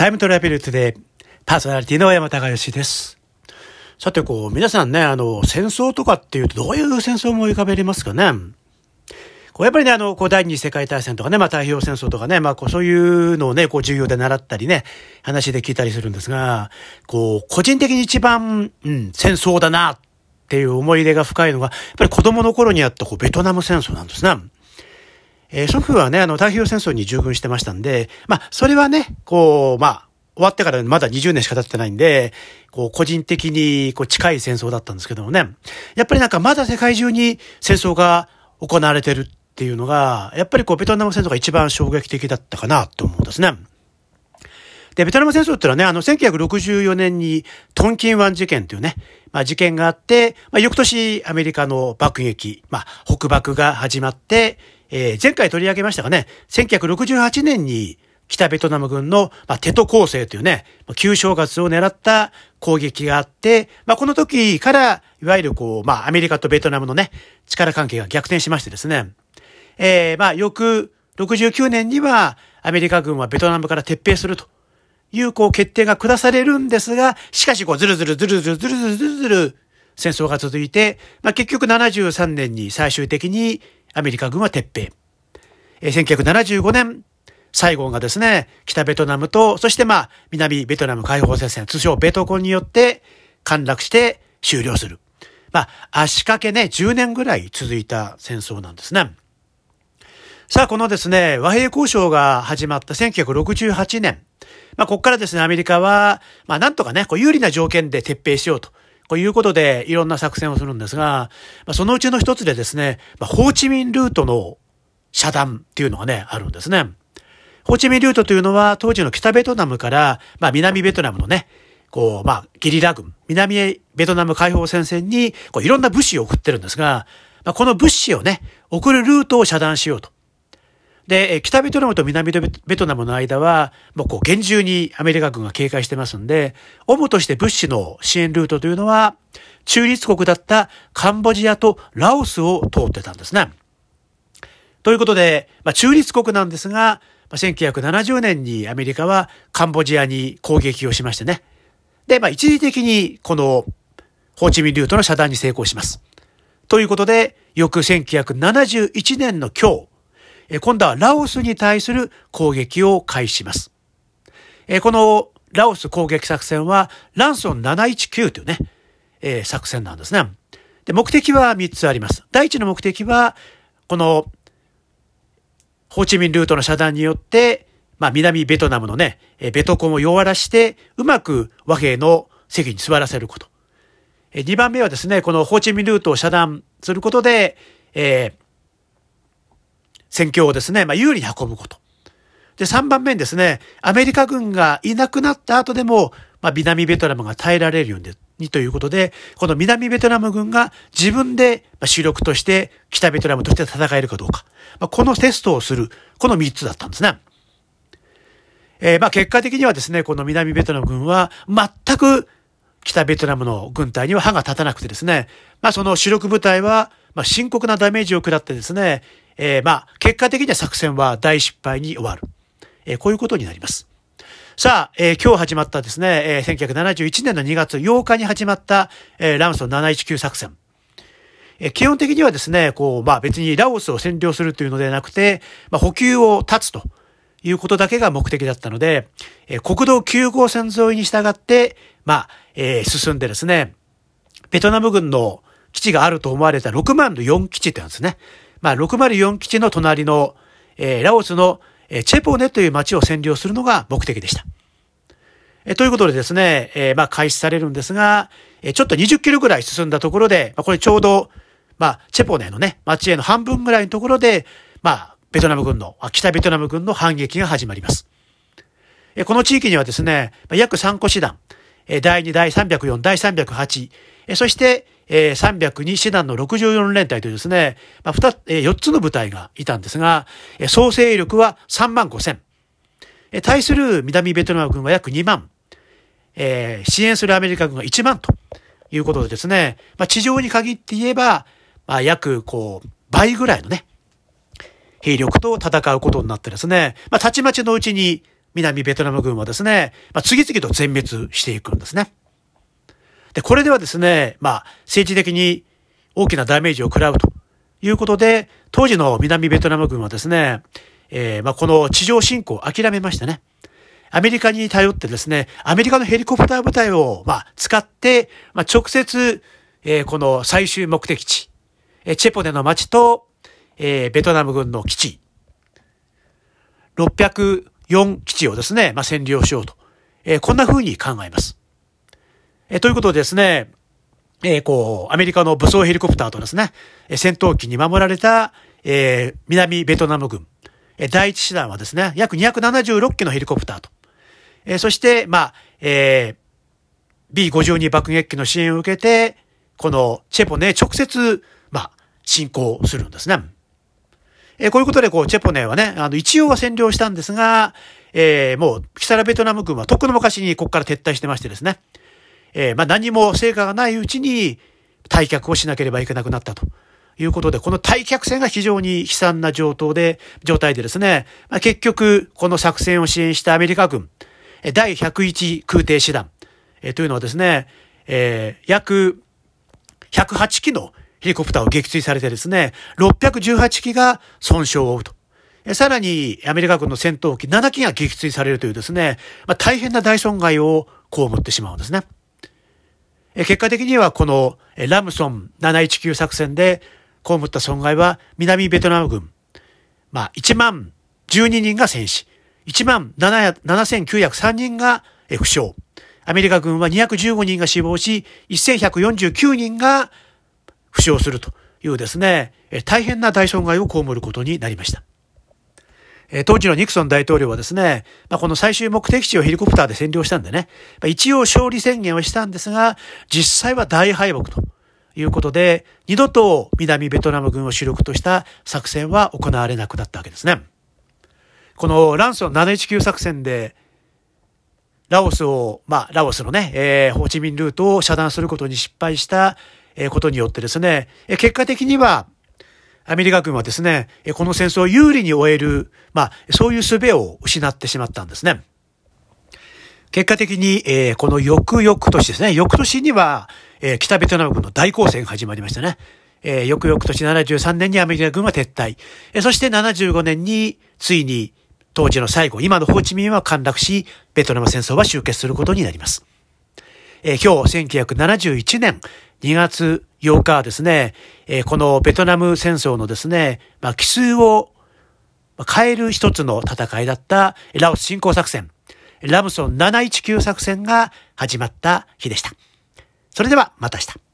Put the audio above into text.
タイムトラベルトゥデイ、パーソナリティの山高義です。さて、こう、皆さんね、あの、戦争とかっていうと、どういう戦争も浮かべれますかね？こうやっぱりね、あの、こう、第二次世界大戦とかね、まあ、太平洋戦争とかね、まあ、こう、そういうのをね、こう、授業で習ったりね、話で聞いたりするんですが、こう、個人的に一番、うん、戦争だな、っていう思い入れが深いのが、やっぱり子供の頃にあった、こう、ベトナム戦争なんですね。えー、祖父はね、あの、太平洋戦争に従軍してましたんで、まあ、それはね、こう、まあ、終わってからまだ20年しか経ってないんで、こう、個人的に、こう、近い戦争だったんですけどもね。やっぱりなんかまだ世界中に戦争が行われてるっていうのが、やっぱりこう、ベトナム戦争が一番衝撃的だったかなと思うんですね。で、ベトナム戦争ってのはね、あの、1964年にトンキン湾事件というね、まあ事件があって、まあ翌年アメリカの爆撃、まあ北爆が始まって、えー、前回取り上げましたがね、1968年に北ベトナム軍の、まあ、テト攻勢というね、旧正月を狙った攻撃があって、まあ、この時から、いわゆるこう、まあ、アメリカとベトナムのね、力関係が逆転しましてですね、えー、まあ、翌69年には、アメリカ軍はベトナムから撤兵するというこう決定が下されるんですが、しかしこうずるずるずるずるずるずるずるずる戦争が続いて、まあ、結局73年に最終的にアメリカ軍は撤兵。え1975年、サイゴンがですね、北ベトナムと、そしてまあ、南ベトナム解放戦線、通称ベトコンによって陥落して終了する。まあ、足掛けね、10年ぐらい続いた戦争なんですね。さあ、このですね、和平交渉が始まった1968年。まあ、ここからですね、アメリカは、まあ、なんとかね、こう有利な条件で撤兵しようと。こういうことでいろんな作戦をするんですが、まあ、そのうちの一つでですね、まあ、ホーチミンルートの遮断っていうのがね、あるんですね。ホーチミンルートというのは当時の北ベトナムから、まあ南ベトナムのね、こう、まあゲリラ軍、南ベトナム解放戦線にこういろんな物資を送ってるんですが、まあ、この物資をね、送るルートを遮断しようと。で、北ベトナムと南ベトナムの間は、もうこう厳重にアメリカ軍が警戒してますんで、主として物資の支援ルートというのは、中立国だったカンボジアとラオスを通ってたんですね。ということで、まあ、中立国なんですが、1970年にアメリカはカンボジアに攻撃をしましてね。で、まあ、一時的にこのホーチミンルートの遮断に成功します。ということで、翌1971年の今日、今度はラオスに対する攻撃を開始します。このラオス攻撃作戦は、ランソン719というね、作戦なんですね。で、目的は3つあります。第一の目的は、この、ホーチミンルートの遮断によって、まあ、南ベトナムのね、ベトコンを弱らして、うまく和平の席に座らせること。2番目はですね、このホーチミンルートを遮断することで、えー、戦況をですね、まあ、有利に運ぶこと。で、3番目にですね、アメリカ軍がいなくなった後でも、まあ、南ベトナムが耐えられるようにということで、この南ベトナム軍が自分で主力として北ベトナムとして戦えるかどうか。まあ、このテストをする、この3つだったんですね。えー、まあ結果的にはですね、この南ベトナム軍は全く北ベトナムの軍隊には歯が立たなくてですね、まあその主力部隊は、まあ深刻なダメージを食らってですね、えー、まあ、結果的には作戦は大失敗に終わる。えー、こういうことになります。さあ、えー、今日始まったですね、えー、1971年の2月8日に始まった、えー、ラムソン719作戦。え、基本的にはですね、こう、まあ別にラオスを占領するというのではなくて、まあ補給を断つということだけが目的だったので、え、国道9号線沿いに従って、まあ、えー、進んでですね、ベトナム軍の基地があると思われた6万の4基地ってなんですね。まあ、604基地の隣の、えー、ラオスの、えー、チェポネという町を占領するのが目的でした。えー、ということでですね、えー、まあ、開始されるんですが、えー、ちょっと20キロぐらい進んだところで、まあ、これちょうど、まあ、チェポネのね、町への半分ぐらいのところで、まあ、ベトナム軍の、北ベトナム軍の反撃が始まります。え、この地域にはですね、約3個師団、え第2、第304、第308、そして、えー、302師団の64連隊というですね、まあ、2、えー、4つの部隊がいたんですが、えー、総勢力は3万5千。えー、対する南ベトナム軍は約2万。えー、支援するアメリカ軍が1万ということでですね、まあ、地上に限って言えば、まあ、約こう、倍ぐらいのね、兵力と戦うことになってですね、まあ、たちまちのうちに南ベトナム軍はですね、まあ、次々と全滅していくんですね。で、これではですね、まあ、政治的に大きなダメージを食らうということで、当時の南ベトナム軍はですね、えー、まあ、この地上侵攻を諦めましたね。アメリカに頼ってですね、アメリカのヘリコプター部隊を、まあ、使って、まあ、直接、えー、この最終目的地、えー、チェポネの町と、えー、ベトナム軍の基地、604基地をですね、まあ、占領しようと、えー、こんな風に考えます。え、ということでですね、えー、こう、アメリカの武装ヘリコプターとですね、戦闘機に守られた、えー、南ベトナム軍、え、第一師団はですね、約276機のヘリコプターと、えー、そして、まあ、えー、B52 爆撃機の支援を受けて、このチェポネ直接、まあ、侵攻するんですね。え、こういうことで、こう、チェポネはね、あの、一応は占領したんですが、え、もう、キサラベトナム軍はとっくの昔にここから撤退してましてですね、えー、まあ何も成果がないうちに退却をしなければいけなくなったと。いうことで、この退却戦が非常に悲惨な状態で、状態でですね、まあ、結局、この作戦を支援したアメリカ軍、第101空挺師団、えというのはですね、えー、約108機のヘリコプターを撃墜されてですね、618機が損傷を負うと。さらに、アメリカ軍の戦闘機7機が撃墜されるというですね、まあ、大変な大損害を被ってしまうんですね。結果的にはこのラムソン719作戦で被った損害は南ベトナム軍、まあ1万12人が戦死、1万7903人が負傷、アメリカ軍は215人が死亡し、1149人が負傷するというですね、大変な大損害を被ることになりました。え当時のニクソン大統領はですね、まあ、この最終目的地をヘリコプターで占領したんでね、まあ、一応勝利宣言をしたんですが、実際は大敗北ということで、二度と南ベトナム軍を主力とした作戦は行われなくなったわけですね。このランソン719作戦で、ラオスを、まあ、ラオスのね、えー、ホーチミンルートを遮断することに失敗した、え、ことによってですね、え、結果的には、アメリカ軍はですね、この戦争を有利に終える、まあ、そういう術を失ってしまったんですね。結果的に、えー、この翌々年ですね、翌年には、えー、北ベトナム軍の大攻勢が始まりましたね。えー、翌々年73年にアメリカ軍は撤退。えー、そして75年に、ついに、当時の最後、今のホーチミンは陥落し、ベトナム戦争は終結することになります。えー、今日、1971年2月8日はですね、えー、このベトナム戦争のですね、まあ、奇数を変える一つの戦いだったラオス侵攻作戦、ラムソン719作戦が始まった日でした。それではまた明日。